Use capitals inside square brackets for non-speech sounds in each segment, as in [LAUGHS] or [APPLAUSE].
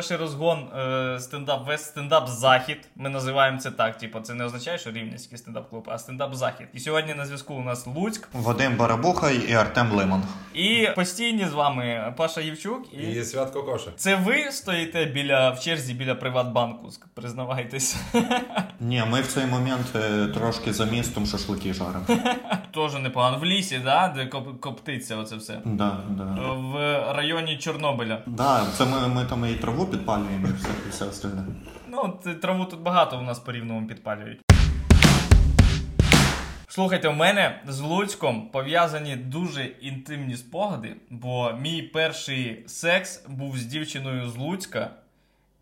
перший розгон е, стендап, весь стендап захід. Ми називаємо це так. Типу, це не означає, що рівненський стендап клуб, а стендап захід. І сьогодні на зв'язку у нас Луцьк. Вадим Барабуха і Артем Лимон. І постійні з вами Паша Євчук. І, І свят Кокоша. це ви стоїте біля в черзі біля Приватбанку. Признавайтесь. [LAUGHS] Ні, ми в цей момент е, трошки за містом шашлики жаримо. [LAUGHS] Теж непогано. В лісі, да? де коп- коптиться оце все. Да, да. В районі Чорнобиля. Да, це ми, ми там і траву підпалюємо і все, і все остальне. Ну, траву тут багато у нас по рівному підпалюють. Слухайте, у мене з Луцьком пов'язані дуже інтимні спогади, бо мій перший секс був з дівчиною з Луцька,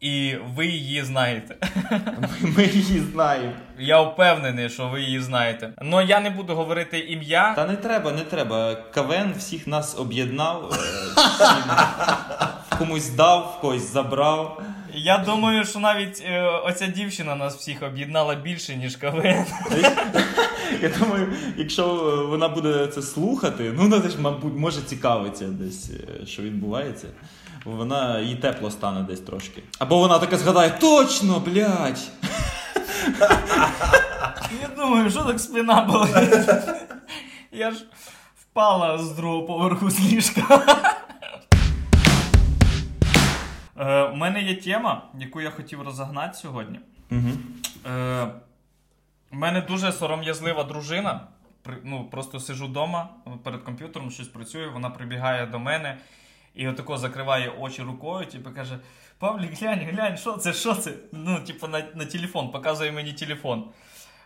і ви її знаєте. [LAUGHS] Ми її знаємо. Я впевнений, що ви її знаєте. Но я не буду говорити ім'я. Та не треба, не треба. КВН всіх нас об'єднав, е, [LAUGHS] комусь дав, в когось забрав. Я думаю, що навіть е, оця дівчина нас всіх об'єднала більше, ніж КВН. [LAUGHS] Я думаю, якщо вона буде це слухати, ну вона ж, мабуть, може цікавиться десь, е, що відбувається. Вона їй тепло стане десь трошки. Або вона така згадає, точно, блядь! [LAUGHS] Я думаю, що так спина болить. Я ж впала з другого поверху з ліжка. Е, У мене є тема, яку я хотів розогнати сьогодні. Угу. Е, У мене дуже сором'язлива дружина. При- Ну, просто сижу вдома перед комп'ютером, щось працюю, вона прибігає до мене і отако закриває очі рукою, типу каже: Павлік, глянь, глянь, що це, що це? Ну, типу, на, на телефон, показує мені телефон.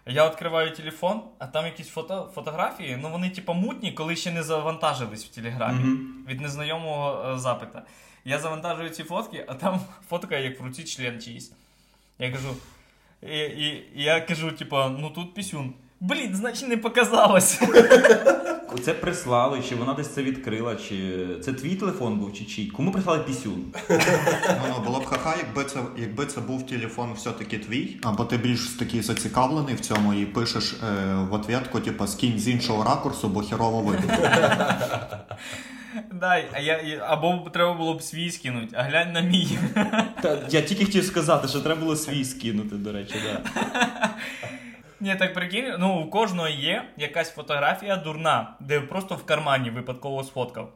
Я відкриваю телефон, а там якісь фото, фотографії, ну вони типу мутні, коли ще не завантажились в телеграмі Мгм. від незнайомого е, запита. Я завантажую ці фотки, а там [LAUGHS] фотка, як в руці член чийсь. Я кажу, і, і, і я кажу, типа, ну тут пісюн. Блін, значить не показалось. [LAUGHS] Це прислали, чи вона десь це відкрила, чи це твій телефон був, чи чий? Кому прислали пісюн? [LAUGHS] Ну, ну, було б ха-ха, якби це, якби це був телефон все-таки твій, або ти більш такий зацікавлений в цьому і пишеш е, в ответку, типу, скинь з іншого ракурсу, бо херово видно. [LAUGHS] Дай, а я, або треба було б свій скинути, а глянь на мій. Та, я тільки хотів сказати, що треба було свій скинути, до речі, да. [LAUGHS] Ні, так прикинь, ну у кожного є якась фотографія дурна, де просто в кармані випадково сфоткав.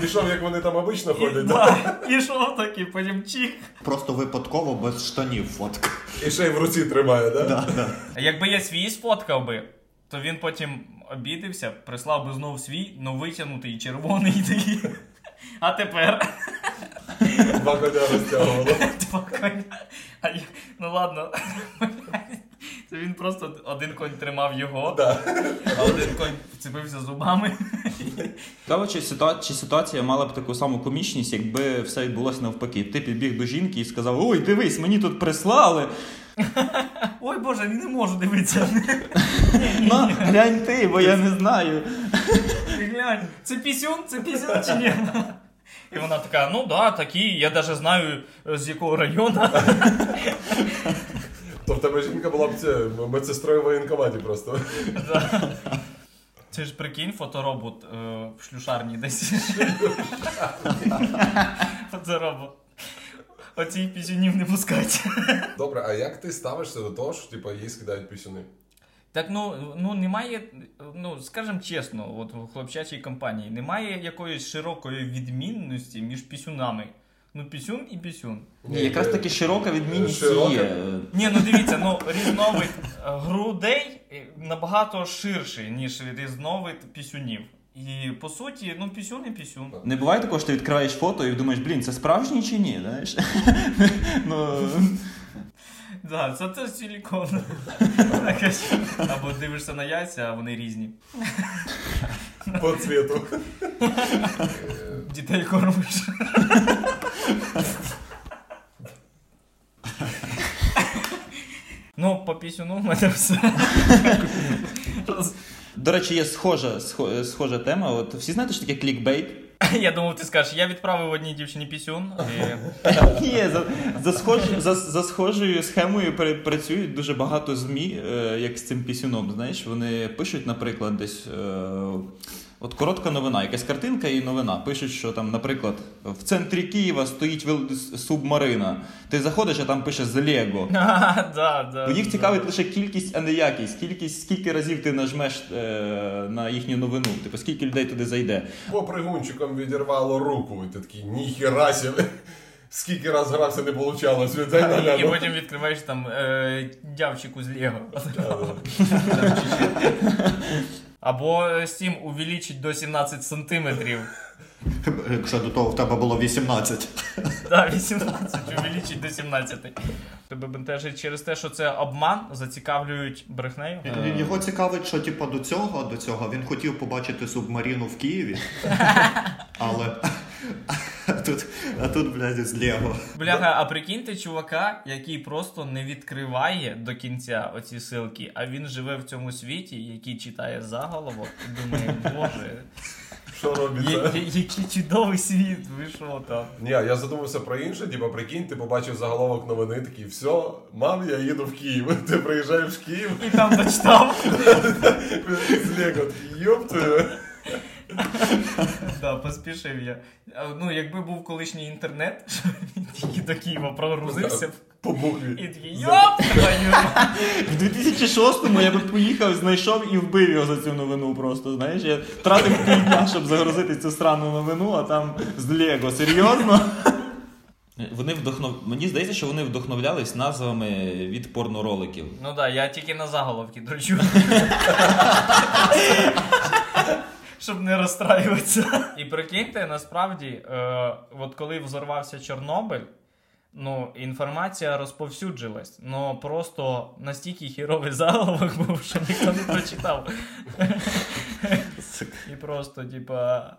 Пішов, як вони там обично ходять, да? да, ішов такий, потім чих. Просто випадково без штанів фотка. і ще й в руці тримає, да? Да, да. А Якби я свій сфоткав би, то він потім обідився, прислав би знов свій, ну витягнутий червоний такий. А тепер. Два коня розтягувало. Два коня. Ну ладно. Це він просто один конь тримав його, Да. а один конь вцепився зубами. Цікаво, чи, ситуа... чи ситуація мала б таку саму комічність, якби все відбулося навпаки. Ти підбіг до жінки і сказав: Ой, дивись, мені тут прислали. [LAUGHS] Ой Боже, не можу дивитися. [LAUGHS] На, глянь ти, бо я не знаю. Ти глянь, це пісюн, це пісюн чи ні? [LAUGHS] І вона така, ну да, такий, я навіть знаю з якого району. То в тебе жінка була б це, медсестрою в воєнкоматі просто. Це ж прикинь, фоторобот е, в шлюшарні десь. фоторобот. Оці пісюнів не пускать. Добре, а як ти ставишся до того, що типу, їй скидають пісюни? Так ну, ну немає, ну скажем чесно, от у хлопчачій компанії немає якоїсь широкої відмінності між пісюнами. Ну, пісюн і пісюн. Ні, якраз таки широка відмінність Широка? є. Ні, ну дивіться, ну різновид е, грудей е, набагато ширший, ніж різновид пісюнів. І по суті, ну пісюн і пісюн. Не буває такого, що ти відкриваєш фото і думаєш, блін, це справжній чи ні? Знаєш? [LAUGHS] ну, Да, це теж силікон. Або дивишся на яйця, а вони різні. По цвіту. Дітей кормиш. Ну, по пісюну в мене все. До речі, є схожа, схожа тема. От всі знаєте, що таке клікбейт? Я думав, ти скажеш, я відправив одній дівчині пісюн. І... Є, за, за, схож, за, за схожою схемою працюють дуже багато ЗМІ, е, як з цим пісюном. Знаєш, вони пишуть, наприклад, десь. От коротка новина, якась картинка і новина. Пишуть, що там, наприклад, в центрі Києва стоїть субмарина. Ти заходиш, а там пише з Лего. [LAUGHS] Їх да. цікавить лише кількість, а не якість. Кількість, скільки разів ти нажмеш е, на їхню новину, типу, скільки людей туди зайде. По пригунчикам відірвало руку, і ти такий, ніхіра сі. [LAUGHS] Скільки раз грався не получалось, від І потім відкриваєш там е, дявчику з Лего. [LAUGHS] Або з цим увеличить до 17 сантиметрів. Якщо до того в тебе було 18. Так, 18, увеличить до 17. Тебе бентежить через те, що це обман, зацікавлюють брехнею. Е, Його цікавить, що типу, до цього, до цього він хотів побачити субмаріну в Києві, [LAUGHS] але тут, а тут, блядь, з Лего. Бляха, а прикиньте чувака, який просто не відкриває до кінця оці силки, а він живе в цьому світі, який читає заголовок і думає, боже, Що робиться? я- який чудовий світ, ви що там? Ні, я задумався про інше, типа, прикинь, ти побачив заголовок новини, такий, все, мам, я їду в Київ. [LAUGHS] Ти приїжджаєш в Київ, І там дочитав. [LAUGHS] з Лего. Да, поспішив я. Ну, якби був колишній інтернет, [LAUGHS] він тільки до Києва прогрузився. І такий йоп! В 2006-му я би поїхав, знайшов і вбив його за цю новину просто. Знаєш, я тратив півдня, щоб загрузити цю странну новину, а там з Лего. Серйозно? Вони вдохнов... Мені здається, що вони вдохновлялись назвами від порнороликів. Ну да, я тільки на заголовки дрочу. [LAUGHS] Щоб не розстраюватися. І прикиньте, насправді, е, от коли взорвався Чорнобиль, ну, інформація розповсюджилась. Ну просто настільки хіровий заголовок був, що ніхто не прочитав. І просто, типа.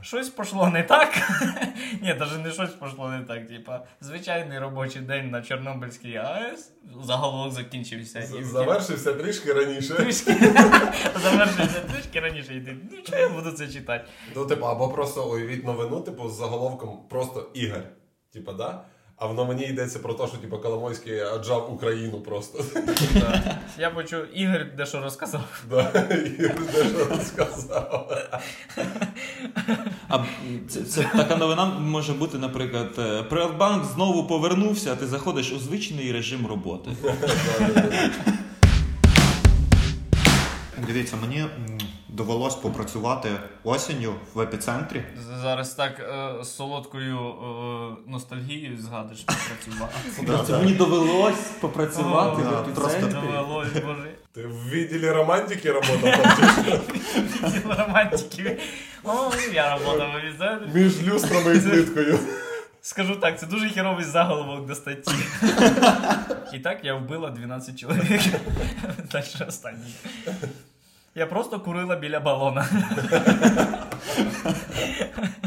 Щось пошло не так. [LAUGHS] Ні, навіть не щось пошло не так. Типа, звичайний робочий день на Чорнобильській АЕС. Заголовок закінчився. І Завершився трішки раніше. трішки [LAUGHS] завершився трішки раніше йти. Ну, чого я буду це читати? Ну, типу, або просто уявіть новину, типу, з заголовком просто Ігор. Типа, да? А в новині йдеться про те, що типу, Коломойський аджав Україну просто. [LAUGHS] Я почув, Ігор дещо розказав. Ігор дещо розказав. А це, це така новина може бути, наприклад, е, Приватбанк знову повернувся, а ти заходиш у звичний режим роботи. [LAUGHS] Дивіться, мені довелось попрацювати осінню в епіцентрі. Зараз так е, з солодкою е, ностальгією згадуєш. Це [LAUGHS] мені довелось попрацювати в епіцентрі. просто- Довелось, боже. Ти в відділі романтики? Ці [LAUGHS] романтики. О, я работав в епіцентрі. між люстрами і плиткою. Скажу так, це дуже херовий заголовок до статті. І так я вбила 12 чоловік. [LAUGHS] Далі останній. Я просто курила біля балона. [LAUGHS]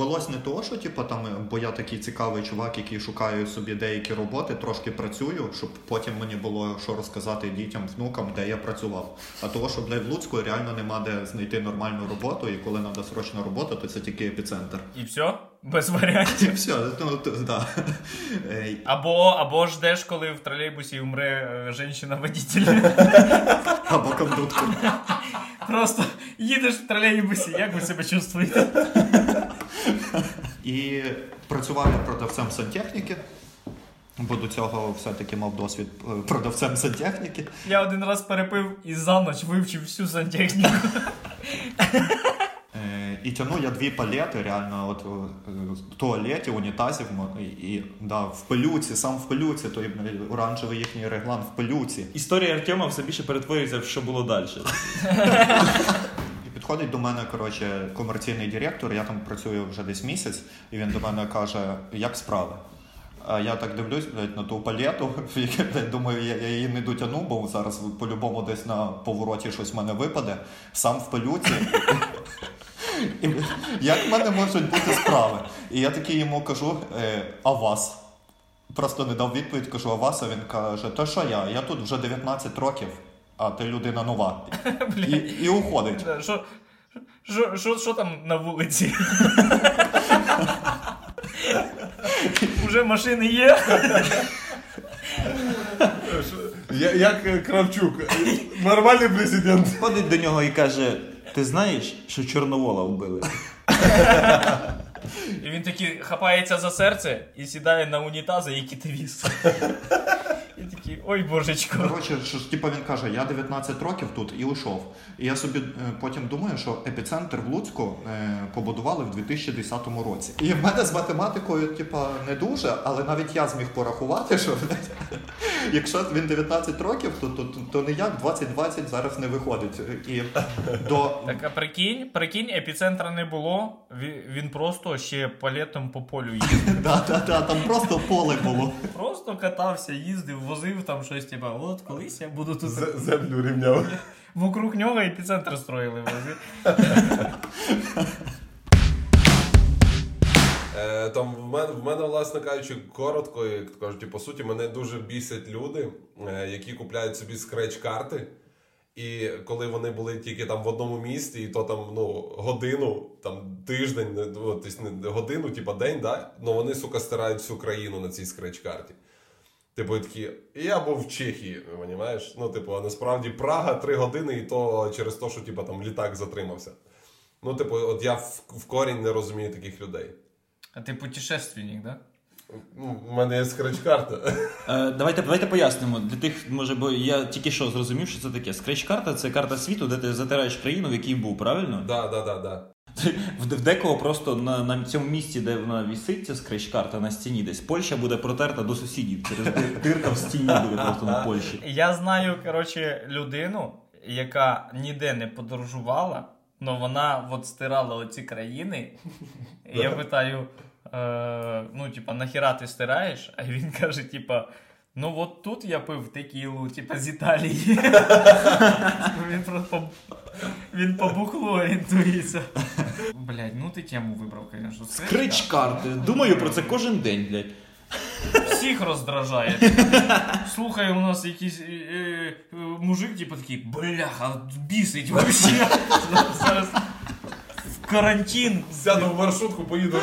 Довелось не того, що типу, там, бо я такий цікавий чувак, який шукає собі деякі роботи, трошки працюю, щоб потім мені було що розказати дітям, внукам, де я працював. А того, що блядь, в Луцьку реально нема де знайти нормальну роботу, і коли треба срочна робота, то це тільки епіцентр. І все, без варіантів. [LAUGHS] І все, ну т- да. [LAUGHS] Е, Або, або ждеш, коли в тролейбусі вмре е, жінка-водитель. [LAUGHS] Або кондуктор. Просто їдеш в тролейбусі, як ви себе чувствуєте? І працював я продавцем сантехніки. Бо до цього все-таки мав досвід е, продавцем сантехніки. Я один раз перепив і за ніч вивчив всю сантехніку. Е, І тягну я дві палети, реально, от е, в туалеті, унітазів, і, да, в пилюці, сам в пилюці, той оранжевий їхній реглан в пилюці. Історія Артема все більше перетворюється в що було далі. [LAUGHS] Підходить до мене, коротше, комерційний директор, я там працюю вже десь місяць, і він до мене каже, як справи? А я так дивлюсь, блядь, на ту палету, [LAUGHS] думаю, я, я її не дотягну, бо зараз по-любому десь на повороті щось в мене випаде, сам в пилюці. [LAUGHS] І, як в мене можуть бути справи? І я такий йому кажу, е, а вас? Просто не дав відповідь, кажу, а вас, а він каже, то що я? Я тут вже 19 років. А ти людина нова. [LAUGHS] І, і уходить. Да, Що, що, що, що там на вулиці? [LAUGHS] Уже машини є. Я, як е, Кравчук. Нормальний президент. Ходить до нього і каже: Ти знаєш, що Чорновола вбили? І він такий хапається за серце і сідає на унітази, які ти віз. І такий, ой божечко. Коротше, що типу він каже, я 19 років тут і ушов. І я собі е, потім думаю, що епіцентр в Луцьку е, побудували в 2010 році. І в мене з математикою, типа, не дуже, але навіть я зміг порахувати, що [LAUGHS] якщо він 19 років, то, то, то, то ніяк 2020 зараз не виходить. І до Так, а прикинь, прикинь, епіцентра не було. Він, просто ще палетом по полю їздив. [LAUGHS] да, да, да, там просто поле було. Просто катався, їздив, возив там щось, типа, от колись я буду тут. З- Землю рівняв. [LAUGHS] Вокруг нього епіцентр строїли. возив. Е, там в мене, в мене, власне кажучи, коротко, як то кажуть, і, по суті, мене дуже бісять люди, е, які купляють собі скреч-карти. І коли вони були тільки там в одному місті, і то там ну, годину, там тиждень, не- ну, тобто не годину, типа день, да? ну вони, сука, стирають всю країну на цій скреч-карті. Типу, такі, я був в Чехії, розумієш? Ну, типу, а насправді Прага три години, і то через те, що типу, там літак затримався. Ну, типу, от я в, в корінь не розумію таких людей. А ти путешественник, да? Ну, у мене є скреч-карта. Е, давайте, давайте пояснимо для тих, може, бо я тільки що зрозумів, що це таке. Скреч-карта це карта світу, де ти затираєш країну, в якій був, правильно? Да, да, да, да. В, в декого просто на, на цьому місці, де вона вісить, ця скреч-карта на стіні десь. Польща буде протерта до сусідів. Через дирка в стіні буде просто на Польщі. Я знаю, коротше, людину, яка ніде не подорожувала, але вона от стирала оці країни. І я питаю: е, ну, типа, нахіра ти стираєш? А він каже, типа. Ну от тут я пив текілу, типа з Італії. він просто він по бухлу орієнтується. Блять, ну ти тему вибрав, звісно. Скреч-карти. Думаю про це кожен день, блядь. Всіх роздражає. Слухай, у нас якийсь е, е, мужик, типу такий, бляха, бісить вообще. Зараз в карантин. Сяду в маршрутку, поїду.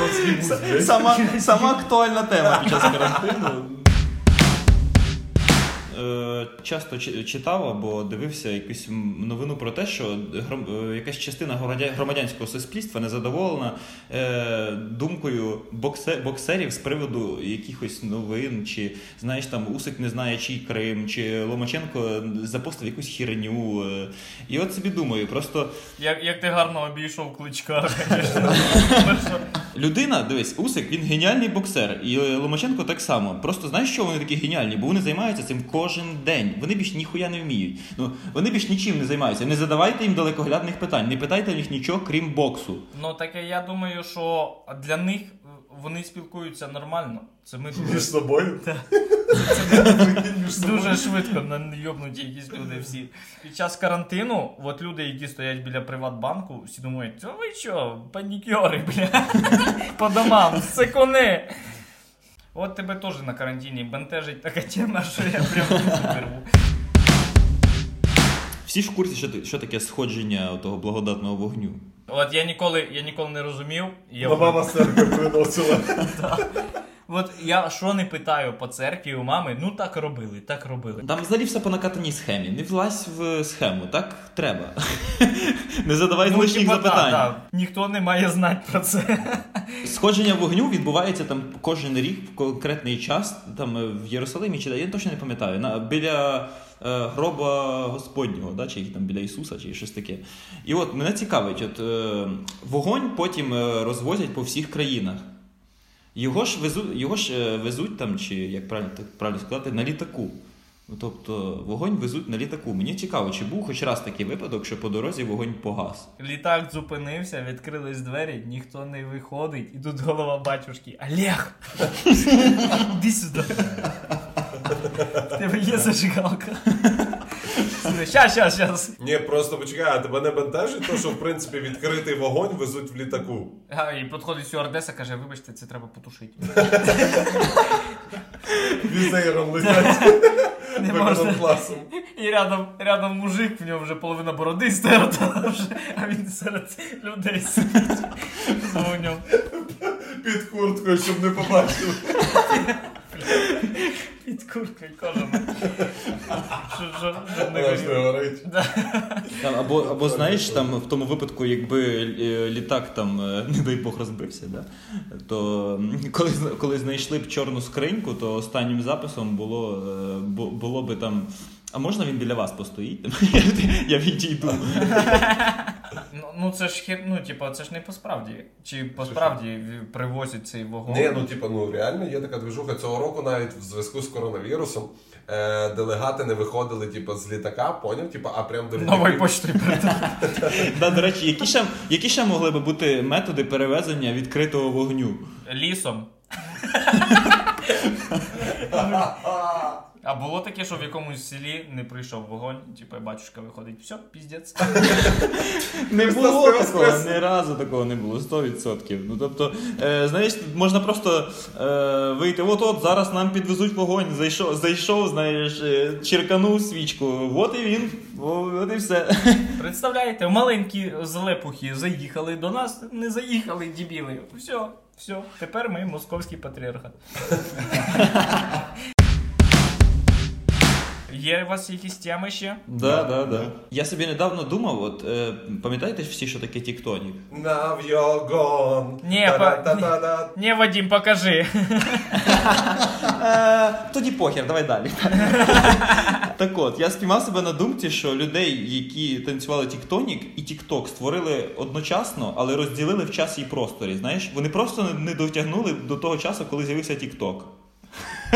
Сама, сама актуальна тема під час карантину. Е, Часто читав або дивився якусь новину про те, що е, якась частина громадянського суспільства незадоволена е, думкою боксерів з приводу якихось новин, чи знаєш там Усик не знає, чий Крим, чи Ломаченко запостив якусь херню. е. І от собі думаю, просто Як, як ти гарно обійшов кличка. [LAUGHS] Людина, дивись, Усик, він геніальний боксер, і Ломаченко так само. Просто знаєш, що вони такі геніальні? Бо вони займаються цим кожен день. Вони більш ніхуя не вміють. Ну вони більш нічим не займаються. Не задавайте їм далекоглядних питань, не питайте їх нічого, крім боксу. Ну таке я думаю, що для них е, вони спілкуються нормально. Це ми Між дуже, собою? [LAUGHS] дуже швидко найобнуті якісь люди всі. Під час карантину, от люди, які стоять біля Приватбанку, всі думають, ви що, панікьори, бля, [LAUGHS] по домам, секуни. От тебе теж на карантині бентежить така тема, що я прям [LAUGHS] вирву. Всі ж в курсі, що, що таке сходження того благодатного вогню. От я ніколи, я ніколи не розумів. Я мама з приносила. От я що не питаю по церкві у мами, ну так робили, так робили. Там взагалі все по накатаній схемі. Не влазь в схему, так треба. [LAUGHS] Не задавай лишніх типа, запитань. да, да. Ніхто не має знати про це. [LAUGHS] Сходження вогню відбувається там кожен рік в конкретний час, там е, в Єрусалимі чи де, я точно не пам'ятаю. На, біля е, гроба Господнього, да, чи там біля Ісуса, чи щось таке. І от мене цікавить, от е, вогонь потім е, розвозять по всіх країнах. Його ж везуть, його ж е, везуть там, чи як правильно так правильно сказати, на літаку. Ну, Тобто вогонь везуть на літаку. Мені цікаво, чи був хоч раз такий випадок, що по дорозі вогонь погас. Літак зупинився, відкрились двері, ніхто не виходить, і тут голова батюшки. Олег! [LAUGHS] Іди сюди. Тебе є зажигалка. Щас, щас, щас. Ні, просто почекай, а тебе не бентежить, то що в принципі відкритий вогонь везуть в літаку. А, і підходить стюардеса, каже, вибачте, це треба потушити. Візейром летять. Не можна. класом. І рядом, рядом мужик, в нього вже половина бороди стерта, а він серед людей сидить з вогнем. Під курткою, щоб не побачили. Курткою кожану. Не горіло. горить. Там, або, або знаєш, там в тому випадку, якби е, літак там, е, не дай Бог, розбився, да? то коли, коли знайшли б чорну скриньку, то останнім записом було, е, було би там. А можна він біля вас постоїть? [LAUGHS] Я, я відійду. Ну, ну це ж хер, ну, типа, це ж не по справді. Чи по справді привозять цей вогонь? Ні, ну типа, ну реально є така движуха. Цього року навіть в зв'язку з коронавірусом е, делегати не виходили, типа, з літака, поняв? Типа, а прям до літаків. поштою передали. [LAUGHS] Да, до речі, які ще, які ще могли би бути методи перевезення відкритого вогню? Лісом. [LAUGHS] [LAUGHS] А було таке, що в якомусь селі не прийшов вогонь, типу, батюшка виходить, все, піздець. [LAUGHS] Не було такого, ні разу такого не було, 100%. Ну тобто, е, знаєш, можна просто е, вийти, от-от, зараз нам підвезуть вогонь, зайшов, зайшов, знаєш, е, черканув свічку, от і він, от і все. [LAUGHS] Представляєте, маленькі злепухи заїхали до нас, не заїхали, дібіли. Все, все, тепер ми московський патріархат. [LAUGHS] Є у вас якісь теми ще? Да, да, да. Я собі недавно думав, от е, пам'ятаєте всі, що таке тектонік? Now you're gone. Ні, Вадім, покажи. [LAUGHS] Е, тоді похер, давай далі. [LAUGHS] так от, я спіймав себе на думці, що людей, які танцювали тектонік і тікток створили одночасно, але розділили в часі і просторі. Знаєш, вони просто не- не дотягнули до того часу, коли з'явився тікток. [LAUGHS]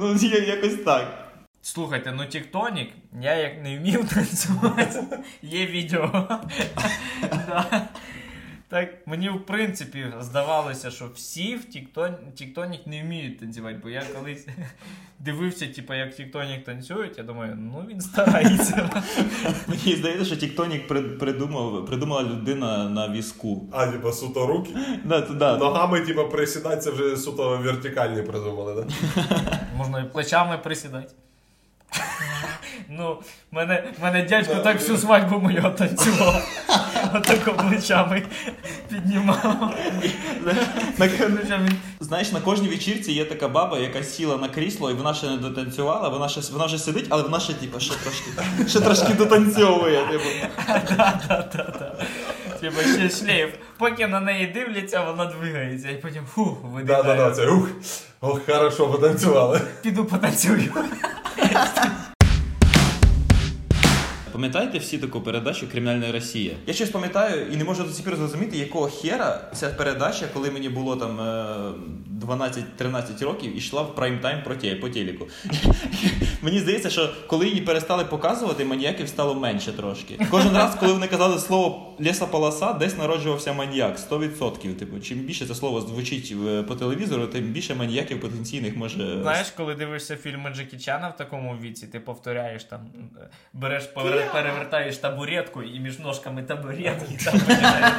ну, я- якось так. Слухайте, ну Тіктонік, я як не вмів [LAUGHS] танцювати, є відео. [LAUGHS] Так, мені в принципі здавалося, що всі в Тіктонік не вміють танцювати, бо я колись [LAUGHS] дивився, типу, як Тіктонік танцюють, я думаю, ну він старається. Мені здається, що тіктонік придумав, придумала людина на візку. А, типа, суто руки. Да, да. Ногами, типа, присідати, це вже суто вертикальні придумали, да? Можна і плечами присідати. Ну, мене, мене дядько так всю свадьбу мою танцював. Отако плечами піднімав. Знаєш, на кожній вечірці є така баба, яка сіла на крісло, і вона ще не дотанцювала, вона ще вона вже сидить, але вона ще типу, ще трошки, ще трошки дотанцьовує. Типу. Типа ще шлейф. Поки на неї дивляться, вона двигається. І потім фу, видихає. Да-да-да, це ух. Ох, хорошо, потанцювали. Піду потанцюю. [LAUGHS] Пам'ятаєте всі таку передачу Кримінальна Росія? Я щось пам'ятаю і не можу до сих пір зрозуміти, якого хера ця передача, коли мені було там е, 12-13 років, йшла в прайм-тайм по телеку. [LAUGHS] Мені здається, що коли її перестали показувати, маніяків стало менше трошки. Кожен раз, коли вони казали слово лісополоса, десь народжувався маніяк 100%. Типу, чим більше це слово звучить в- по телевізору, тим більше маніяків потенційних може. Знаєш, коли дивишся фільми Джекі Чана в такому віці, ти повторяєш там, береш, пере- перевертаєш табуретку і між ножками табуретки там починаєш.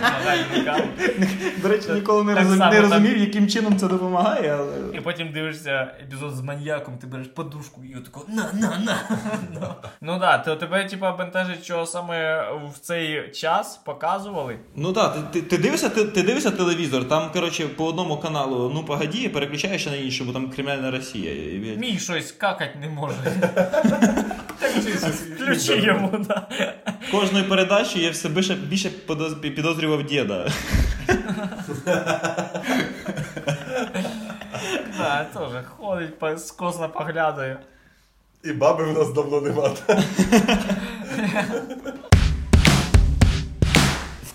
До речі, ніколи не, розумів, яким чином це допомагає, але. І потім дивишся епізод з маньяком, ти береш подушку і отако на на на. [LAUGHS] Ну то тебе типа бентежить, що саме в цей час показували. Ну так, ти, ти, ти, дивишся, ти, ти дивишся телевізор, там, коротше, по одному каналу, ну погоді, переключаєш на інший, бо там кримінальна Росія. І- Мій щось какать не може. [LAUGHS] Включи йому, да. Кожної передачі я все більше, більше підозрював діда. Да, теж ходить, по- скосно поглядає. І баби в нас давно нема. [LAUGHS]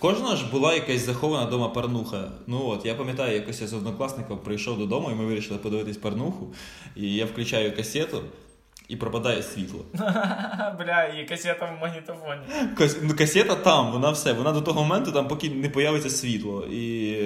Кожного ж була якась захована дома порнуха. Ну от, я пам'ятаю, якось я з однокласником прийшов додому, і ми вирішили подивитись порнуху. І я включаю касету. І пропадає світло. [LAUGHS] Бля, і касета в магнітофоні. Кас- ну, касета там, вона все. Вона до того моменту, там, поки не появиться світло. І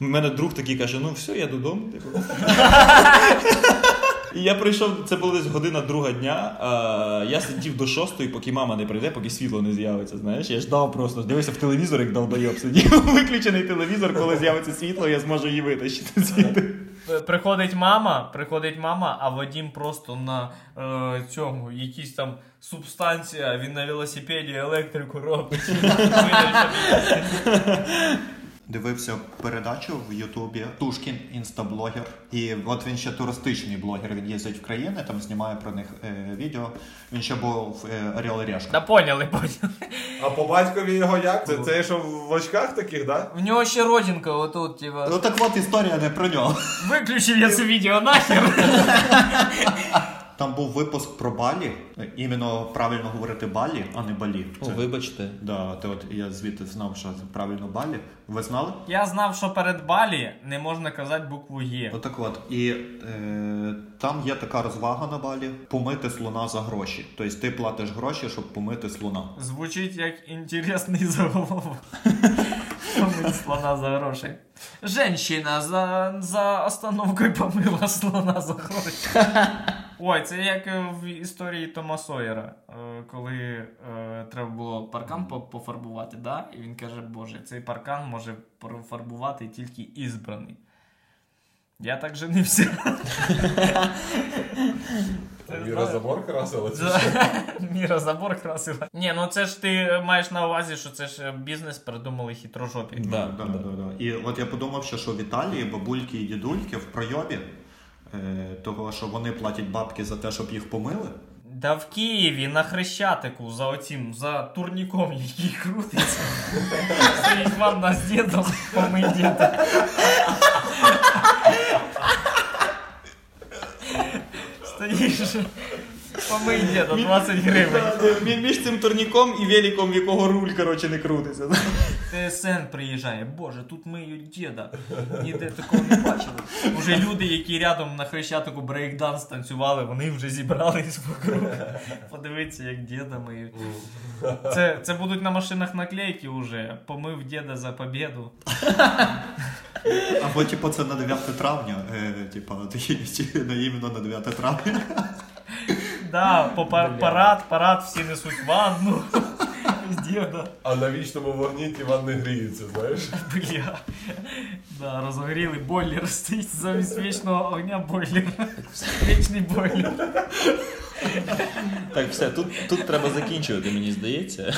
в мене друг такий каже: ну все, я додому. Типу. [LAUGHS] І я прийшов, це було десь година друга дня. А я сидів до шостої, поки мама не прийде, поки світло не з'явиться. Знаєш, я ждав просто, дивився в телевізор, як долбойоб сидів. [LAUGHS] Виключений телевізор, коли з'явиться світло, я зможу її витащити звідти. Приходить мама, приходить мама, а Вадім просто на е, цьому, якісь там субстанція, він на велосипеді електрику робить. [LAUGHS] Дивився передачу в Ютубі Тушкін, інстаблогер. І от він ще туристичний блогер. Він їздить в країни, там знімає про них е, відео. Він ще був в е, Орел і Решка. Да поняли, поняли. А по батькові його як? Це, це що в очках таких, да? В нього ще родинка отут, типа. Ну так от історія не про нього. Виключив я це відео нахер. [LAUGHS] Там був випуск про Балі. Іменно правильно говорити Балі, а не Балі. О, Це- вибачте. Да, ти от я звідти знав, що це правильно Балі. Ви знали? Я знав, що перед Балі не можна казати букву Є. Отак от. І е, там є така розвага на Балі помити слона за гроші. Тобто ти платиш гроші, щоб помити слона. Звучить як інтересний заголовок. [LAUGHS] Помить слона за гроші. Женщина за, за остановкою помила слона за гроші. [LAUGHS] Ой, це як е, в історії Тома Сойера, е, коли е, треба було паркан пофарбувати, да? і він каже, боже, цей паркан може пофарбувати тільки ізбраний. Я так женився. Віра забор красила? чи [LAUGHS] Міра забор красила. Ні, ну це ж ти маєш на увазі, що це ж бізнес придумали хитрожопі. Да. І от я подумав, що, в Італії бабульки і дідульки в пройобі, того, що вони платять бабки за те, щоб їх помили. Да в Києві на Хрещатику за оцім, за турніком, який крутиться. Стоїть ванна з дідом, помий діда. Стоїш, помий діда, 20 гривень. Між цим турніком і великом, в якого руль, коротше, не крутиться. ТСН приїжджає, боже, тут миють діда. Ніде такого не бачили. Уже люди, які рядом на Хрещатику брейкданс танцювали, вони вже зібрались вокруг. Подивіться, як діда миють. Це, це будуть на машинах наклейки уже. Помив діда за побіду. Або, типу, це на 9 травня. Е, типу, [LAUGHS] на іменно на 9 травня. Да, по парад, парад, всі несуть ванну. [LAUGHS] А на вічному вогні Іван не гріється, знаєш? Бля. Да, розогріли бойлер стоїть замість вічного огня бойлер. Вічний бойлер. Так, все, тут, тут треба закінчувати, мені здається.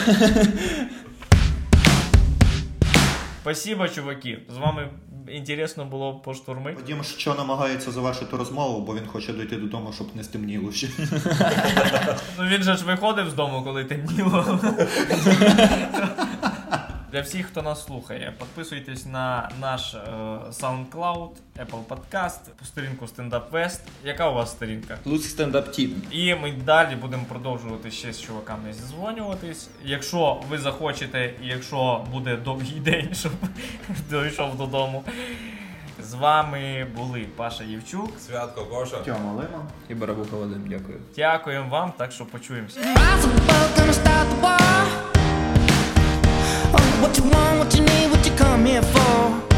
Спасибо, чуваки. З вами інтересно було поштурмити. Подім що намагається завершити розмову, бо він хоче дойти додому, щоб не стемніло ще. Ну він же ж виходив з дому, коли темніло. [LAUGHS] Для всіх, хто нас слухає, підписуйтесь на наш е, SoundCloud, Apple Podcast, сторінку Stand Up West. Яка у вас сторінка? Луцький стендап тіп. І ми далі будемо продовжувати ще з чуваками зізвонюватись. Якщо ви захочете, і якщо буде довгий [LAUGHS] день, щоб дійшов додому. З вами були Паша Євчук. Святко, Гоша. Тьома Лимон. І Барабуха Вадим, дякую. Дякуємо вам, так що почуємося. Impossible, gonna stop the war. What you want, what you need, what you come here for.